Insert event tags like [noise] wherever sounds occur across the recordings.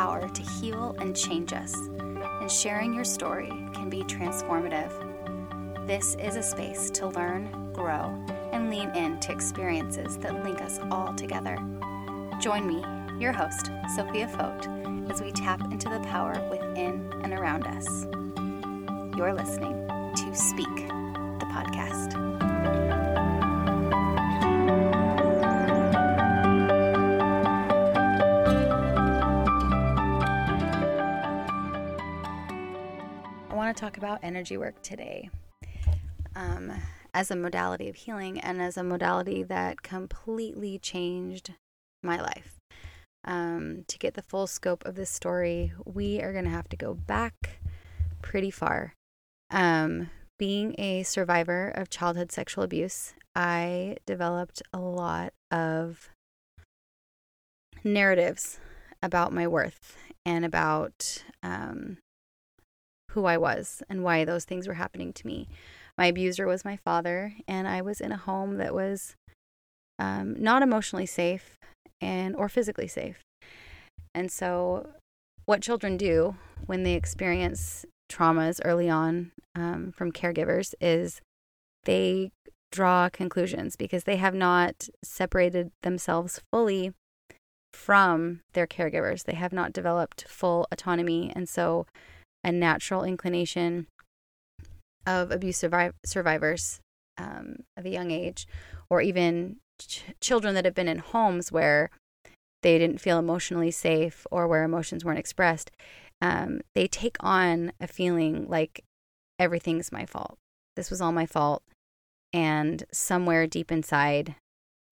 power to heal and change us, and sharing your story can be transformative. This is a space to learn, grow, and lean into experiences that link us all together. Join me, your host, Sophia Fote, as we tap into the power within and around us. You're listening to Speak, the podcast. Want to talk about energy work today um, as a modality of healing and as a modality that completely changed my life. Um, to get the full scope of this story, we are going to have to go back pretty far. Um, being a survivor of childhood sexual abuse, I developed a lot of narratives about my worth and about um, who I was and why those things were happening to me. My abuser was my father, and I was in a home that was um, not emotionally safe and or physically safe. And so, what children do when they experience traumas early on um, from caregivers is they draw conclusions because they have not separated themselves fully from their caregivers. They have not developed full autonomy. And so, a natural inclination of abuse surviv- survivors um, of a young age, or even ch- children that have been in homes where they didn't feel emotionally safe or where emotions weren't expressed, um, they take on a feeling like everything's my fault. This was all my fault. And somewhere deep inside,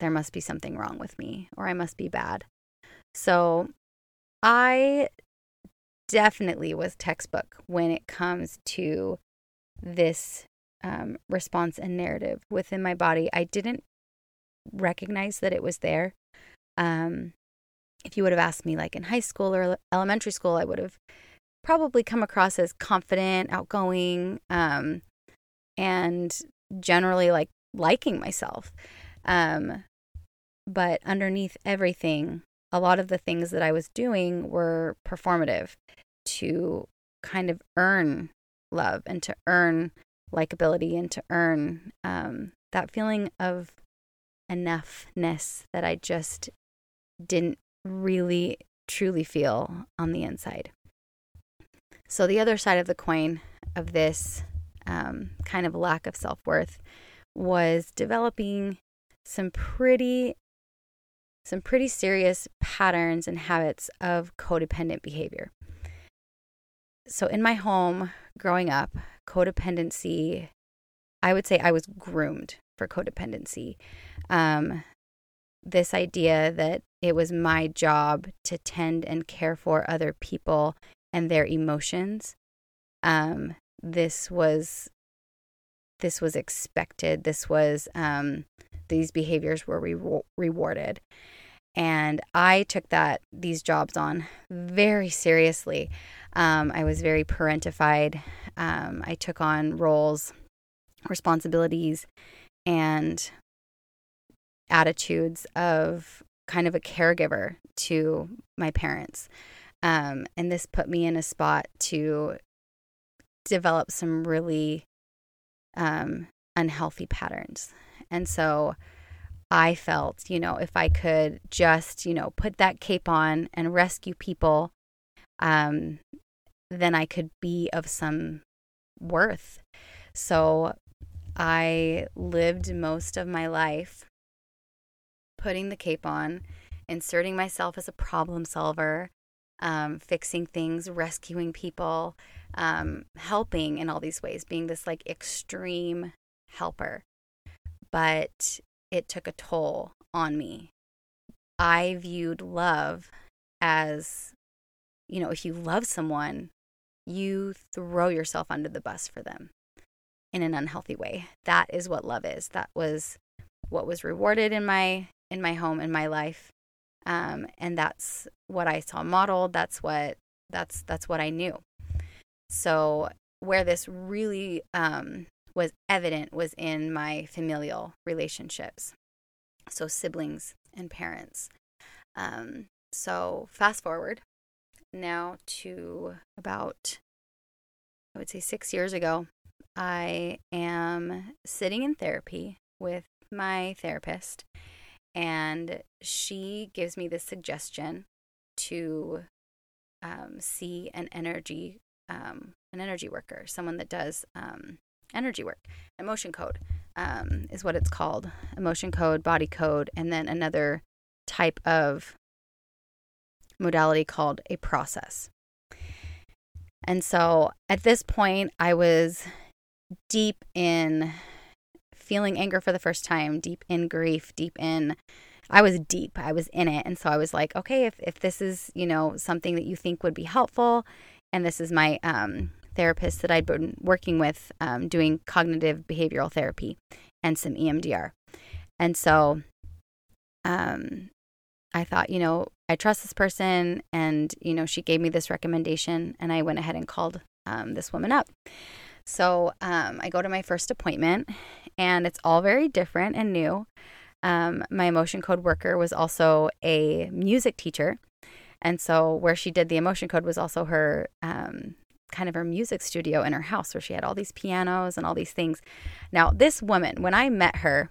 there must be something wrong with me or I must be bad. So I definitely was textbook when it comes to this um, response and narrative within my body. I didn't recognize that it was there. Um, if you would have asked me like in high school or elementary school, I would have probably come across as confident, outgoing, um, and generally like liking myself. Um, but underneath everything, a lot of the things that I was doing were performative to kind of earn love and to earn likability and to earn um, that feeling of enoughness that I just didn't really truly feel on the inside. So, the other side of the coin of this um, kind of lack of self worth was developing some pretty some pretty serious patterns and habits of codependent behavior. So, in my home growing up, codependency, I would say I was groomed for codependency. Um, this idea that it was my job to tend and care for other people and their emotions. Um, this was this was expected. This was um, these behaviors were re- rewarded, and I took that these jobs on very seriously. Um, I was very parentified. Um, I took on roles, responsibilities, and attitudes of kind of a caregiver to my parents. Um, and this put me in a spot to develop some really um, unhealthy patterns. And so I felt, you know, if I could just, you know, put that cape on and rescue people, um, then I could be of some worth. So I lived most of my life putting the cape on, inserting myself as a problem solver, um, fixing things, rescuing people, um, helping in all these ways, being this like extreme helper. But it took a toll on me. I viewed love as, you know, if you love someone, you throw yourself under the bus for them in an unhealthy way. That is what love is. That was what was rewarded in my in my home in my life um, and that's what I saw modeled. That's what that's that's what I knew. So where this really um, was evident was in my familial relationships, so siblings and parents. Um, so fast forward, now to about, I would say, six years ago, I am sitting in therapy with my therapist, and she gives me this suggestion to um, see an energy um, an energy worker, someone that does um, energy work. Emotion code um, is what it's called. Emotion code, body code, and then another type of modality called a process. And so at this point, I was deep in feeling anger for the first time, deep in grief, deep in I was deep. I was in it. And so I was like, okay, if, if this is, you know, something that you think would be helpful, and this is my um, therapist that I'd been working with um, doing cognitive behavioral therapy and some EMDR. And so um, I thought, you know, I trust this person. And, you know, she gave me this recommendation, and I went ahead and called um, this woman up. So um, I go to my first appointment, and it's all very different and new. Um, my emotion code worker was also a music teacher. And so, where she did the emotion code was also her um, kind of her music studio in her house where she had all these pianos and all these things. Now, this woman, when I met her,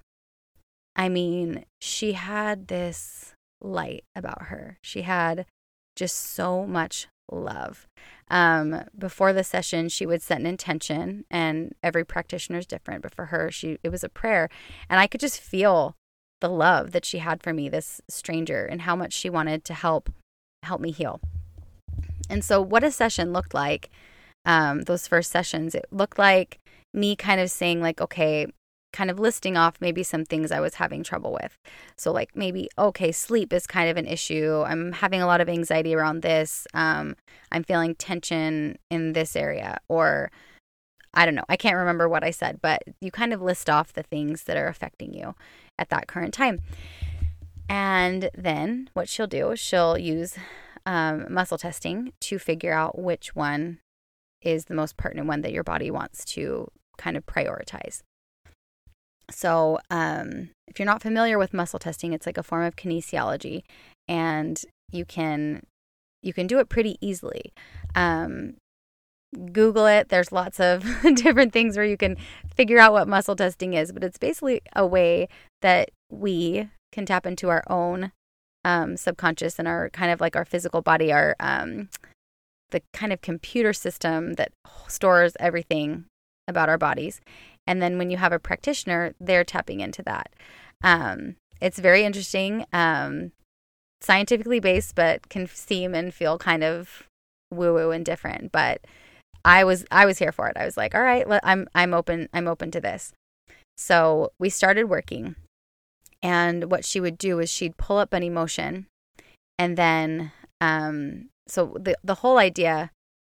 I mean, she had this light about her. She had just so much love. Um, before the session, she would set an intention, and every practitioner is different. But for her, she it was a prayer, and I could just feel the love that she had for me, this stranger, and how much she wanted to help help me heal. And so, what a session looked like, um, those first sessions, it looked like me kind of saying, like, okay, kind of listing off maybe some things I was having trouble with. So, like, maybe, okay, sleep is kind of an issue. I'm having a lot of anxiety around this. Um, I'm feeling tension in this area. Or, I don't know, I can't remember what I said, but you kind of list off the things that are affecting you at that current time. And then what she'll do is she'll use um, muscle testing to figure out which one is the most pertinent one that your body wants to kind of prioritize. So, um, if you're not familiar with muscle testing, it's like a form of kinesiology, and you can you can do it pretty easily. Um, Google it. There's lots of [laughs] different things where you can figure out what muscle testing is, but it's basically a way that we can tap into our own um, subconscious and our kind of like our physical body, our um, the kind of computer system that stores everything about our bodies. And then when you have a practitioner, they're tapping into that. Um, it's very interesting, um, scientifically based, but can seem and feel kind of woo woo and different. But I was I was here for it. I was like, all right, I'm I'm open I'm open to this. So we started working and what she would do is she'd pull up an emotion and then um, so the the whole idea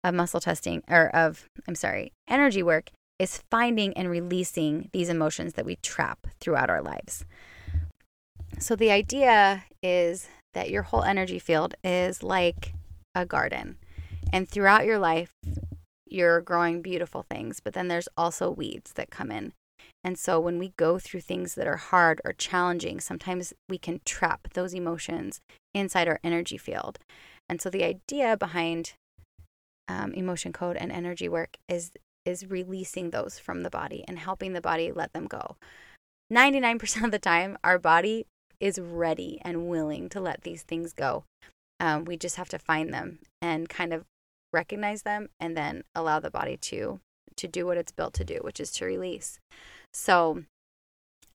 of muscle testing or of I'm sorry, energy work is finding and releasing these emotions that we trap throughout our lives. So the idea is that your whole energy field is like a garden. And throughout your life, you're growing beautiful things, but then there's also weeds that come in and so when we go through things that are hard or challenging, sometimes we can trap those emotions inside our energy field. And so the idea behind um, emotion code and energy work is is releasing those from the body and helping the body let them go. 99% of the time, our body is ready and willing to let these things go. Um, we just have to find them and kind of recognize them and then allow the body to to do what it's built to do, which is to release. So,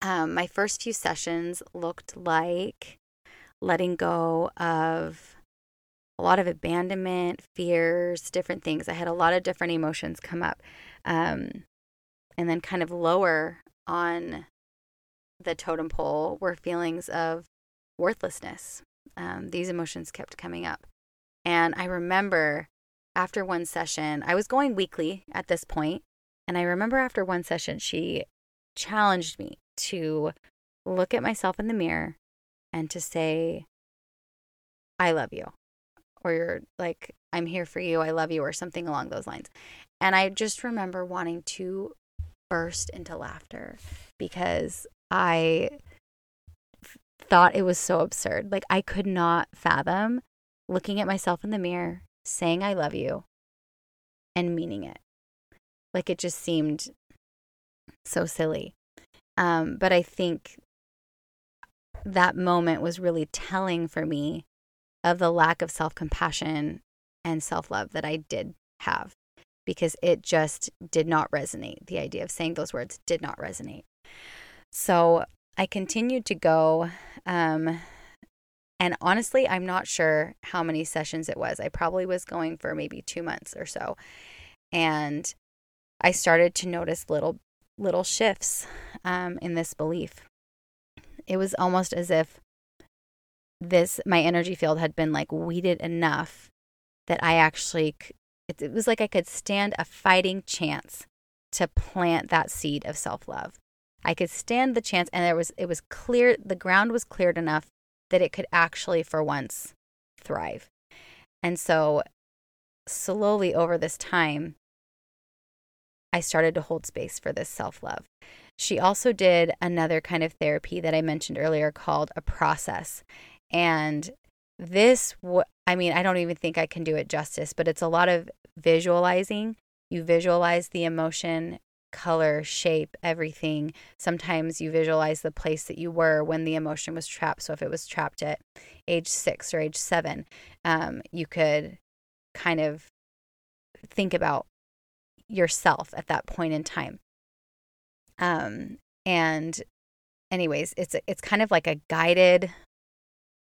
um, my first few sessions looked like letting go of a lot of abandonment, fears, different things. I had a lot of different emotions come up. Um, and then, kind of lower on the totem pole, were feelings of worthlessness. Um, these emotions kept coming up. And I remember after one session, I was going weekly at this point, And I remember after one session, she challenged me to look at myself in the mirror and to say, I love you. Or you're like, I'm here for you. I love you, or something along those lines. And I just remember wanting to burst into laughter because I thought it was so absurd. Like, I could not fathom looking at myself in the mirror saying I love you and meaning it. Like it just seemed so silly. Um, but I think that moment was really telling for me of the lack of self compassion and self love that I did have because it just did not resonate. The idea of saying those words did not resonate. So I continued to go. Um, and honestly, I'm not sure how many sessions it was. I probably was going for maybe two months or so. And I started to notice little little shifts um, in this belief. It was almost as if this my energy field had been like weeded enough that I actually it, it was like I could stand a fighting chance to plant that seed of self-love. I could stand the chance and there was it was clear the ground was cleared enough that it could actually for once thrive. And so slowly over this time I started to hold space for this self love. She also did another kind of therapy that I mentioned earlier called a process. And this, I mean, I don't even think I can do it justice, but it's a lot of visualizing. You visualize the emotion, color, shape, everything. Sometimes you visualize the place that you were when the emotion was trapped. So if it was trapped at age six or age seven, um, you could kind of think about yourself at that point in time. Um, and anyways, it's it's kind of like a guided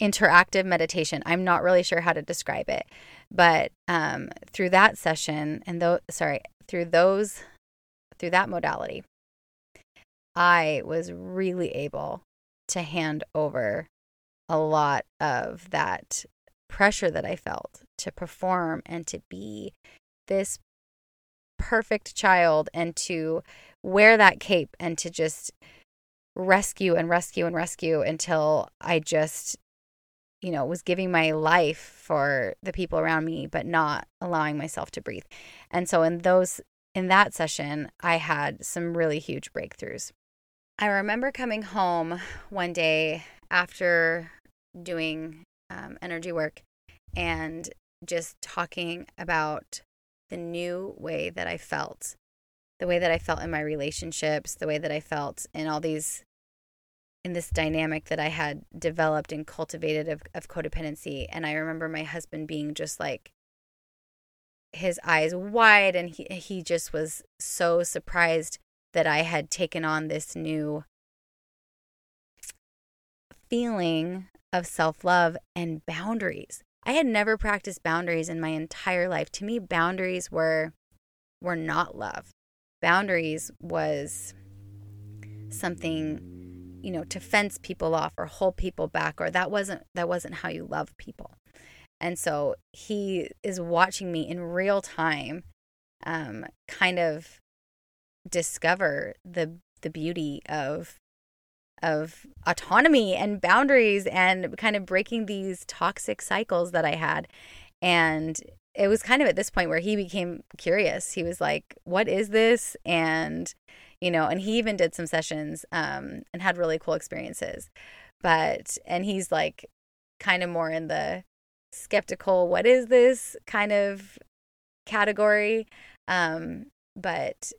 interactive meditation. I'm not really sure how to describe it, but um, through that session and though sorry, through those through that modality, I was really able to hand over a lot of that pressure that I felt to perform and to be this perfect child and to wear that cape and to just rescue and rescue and rescue until I just, you know, was giving my life for the people around me, but not allowing myself to breathe. And so in those, in that session, I had some really huge breakthroughs. I remember coming home one day after doing um, energy work and just talking about the new way that I felt, the way that I felt in my relationships, the way that I felt in all these, in this dynamic that I had developed and cultivated of, of codependency. And I remember my husband being just like, his eyes wide, and he, he just was so surprised that I had taken on this new feeling of self love and boundaries. I had never practiced boundaries in my entire life. To me, boundaries were were not love. Boundaries was something, you know, to fence people off or hold people back or that wasn't that wasn't how you love people. And so he is watching me in real time um, kind of discover the the beauty of of autonomy and boundaries and kind of breaking these toxic cycles that I had. And it was kind of at this point where he became curious. He was like, "What is this?" and you know, and he even did some sessions um, and had really cool experiences. But and he's like kind of more in the skeptical, "What is this?" kind of category. Um, but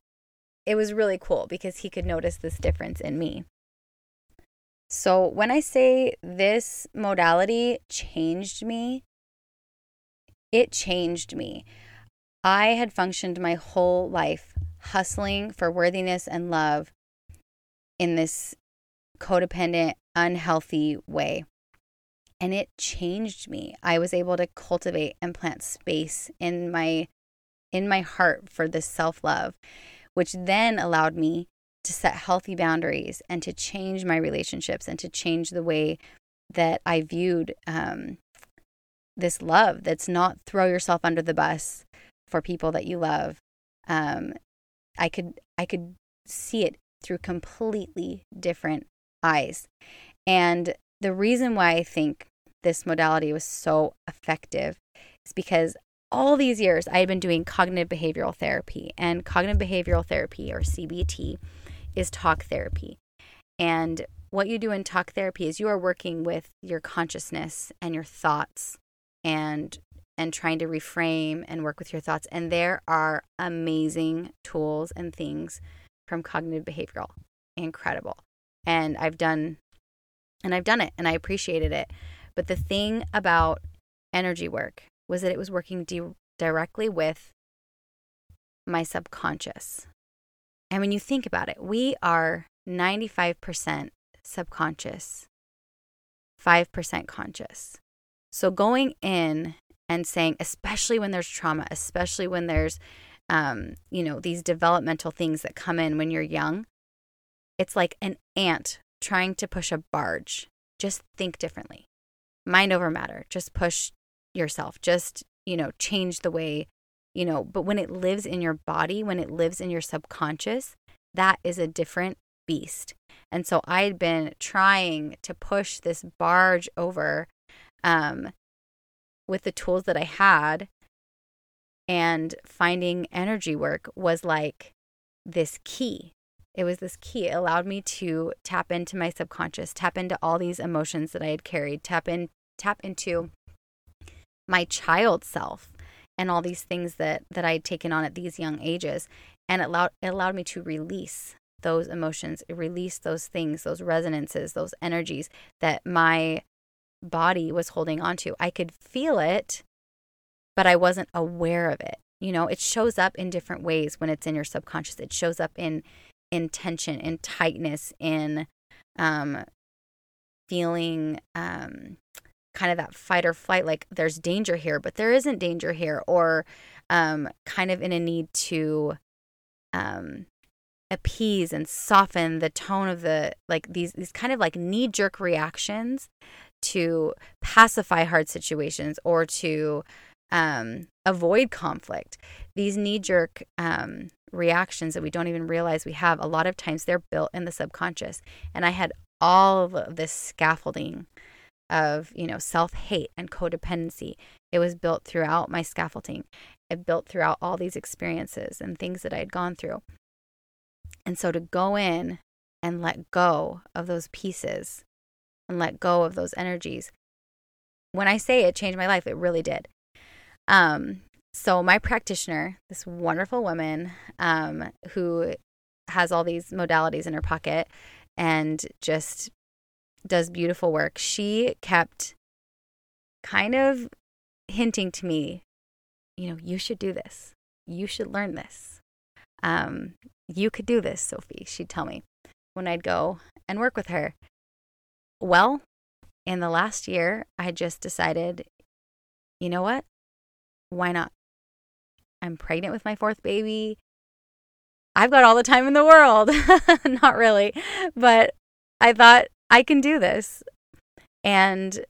it was really cool because he could notice this difference in me. So when I say this modality changed me, it changed me. I had functioned my whole life hustling for worthiness and love in this codependent, unhealthy way. And it changed me. I was able to cultivate and plant space in my in my heart for this self-love, which then allowed me to set healthy boundaries and to change my relationships and to change the way that I viewed um, this love that's not throw yourself under the bus for people that you love. Um, I could I could see it through completely different eyes. And the reason why I think this modality was so effective is because all these years I had been doing cognitive behavioral therapy and cognitive behavioral therapy or CBT is talk therapy. And what you do in talk therapy is you are working with your consciousness and your thoughts and and trying to reframe and work with your thoughts. And there are amazing tools and things from cognitive behavioral. Incredible. And I've done and I've done it and I appreciated it. But the thing about energy work was that it was working di- directly with my subconscious. And when you think about it, we are 95% subconscious, 5% conscious. So going in and saying, especially when there's trauma, especially when there's, um, you know, these developmental things that come in when you're young, it's like an ant trying to push a barge. Just think differently. Mind over matter. Just push yourself. Just, you know, change the way, you know, but when it lives in your body, when it lives in your subconscious, that is a different beast. And so I had been trying to push this barge over um, with the tools that I had. And finding energy work was like this key. It was this key. It allowed me to tap into my subconscious, tap into all these emotions that I had carried, tap in, tap into my child self and all these things that that I had taken on at these young ages. And it allowed it allowed me to release those emotions, release those things, those resonances, those energies that my body was holding on to. I could feel it, but I wasn't aware of it. You know, it shows up in different ways when it's in your subconscious. It shows up in in tension, in tightness, in um, feeling um, kind of that fight or flight, like there's danger here, but there isn't danger here, or um, kind of in a need to um, appease and soften the tone of the like these these kind of like knee jerk reactions to pacify hard situations or to um, avoid conflict. These knee jerk um, reactions that we don't even realize we have, a lot of times they're built in the subconscious. And I had all of this scaffolding of, you know, self hate and codependency. It was built throughout my scaffolding. It built throughout all these experiences and things that I had gone through. And so to go in and let go of those pieces and let go of those energies. When I say it changed my life, it really did. Um, so my practitioner, this wonderful woman um, who has all these modalities in her pocket and just does beautiful work, she kept kind of hinting to me, you know, you should do this. You should learn this. Um, you could do this, Sophie, she'd tell me when I'd go and work with her. Well, in the last year, I just decided, you know what? Why not? I'm pregnant with my fourth baby. I've got all the time in the world. [laughs] not really, but I thought I can do this. And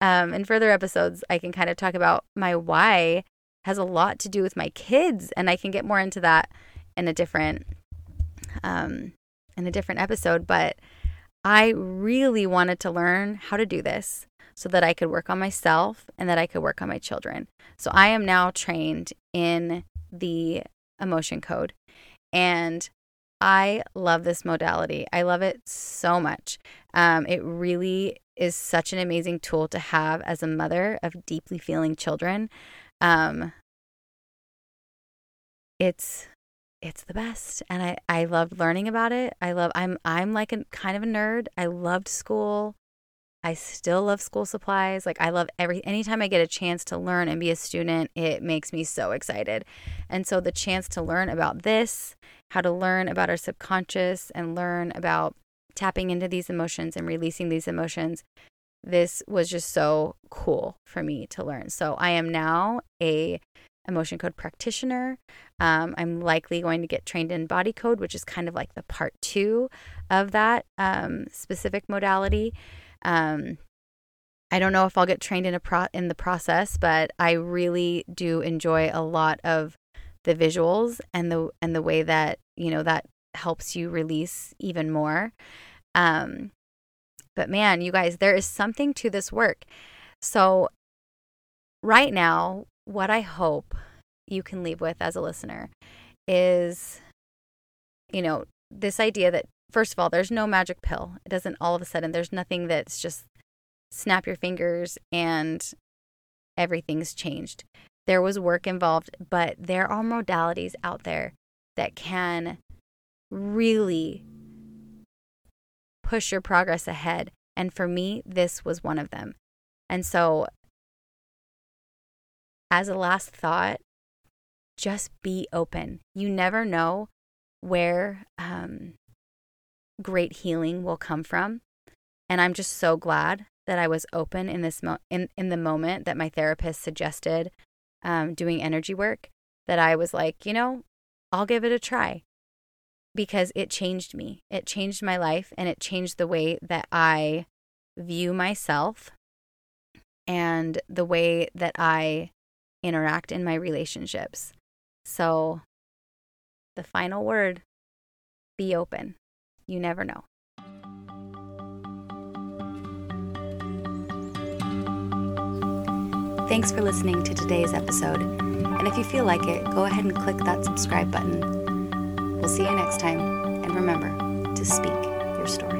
um, in further episodes, I can kind of talk about my why has a lot to do with my kids, and I can get more into that in a different um, in a different episode. But I really wanted to learn how to do this so that I could work on myself and that I could work on my children. So I am now trained in the emotion code and I love this modality. I love it so much. Um, it really is such an amazing tool to have as a mother of deeply feeling children. Um, it's it's the best and i i loved learning about it i love i'm i'm like a kind of a nerd i loved school i still love school supplies like i love every anytime i get a chance to learn and be a student it makes me so excited and so the chance to learn about this how to learn about our subconscious and learn about tapping into these emotions and releasing these emotions this was just so cool for me to learn so i am now a emotion code practitioner. Um, I'm likely going to get trained in body code, which is kind of like the part two of that um, specific modality. Um, I don't know if I'll get trained in a pro- in the process, but I really do enjoy a lot of the visuals and the and the way that you know that helps you release even more. Um, but man, you guys, there is something to this work. So right now, what I hope you can leave with as a listener is, you know, this idea that, first of all, there's no magic pill. It doesn't all of a sudden, there's nothing that's just snap your fingers and everything's changed. There was work involved, but there are modalities out there that can really push your progress ahead. And for me, this was one of them. And so, as a last thought, just be open. You never know where um, great healing will come from. And I'm just so glad that I was open in this mo- in in the moment that my therapist suggested um, doing energy work. That I was like, you know, I'll give it a try because it changed me. It changed my life and it changed the way that I view myself and the way that I interact in my relationships. So, the final word be open. You never know. Thanks for listening to today's episode. And if you feel like it, go ahead and click that subscribe button. We'll see you next time. And remember to speak your story.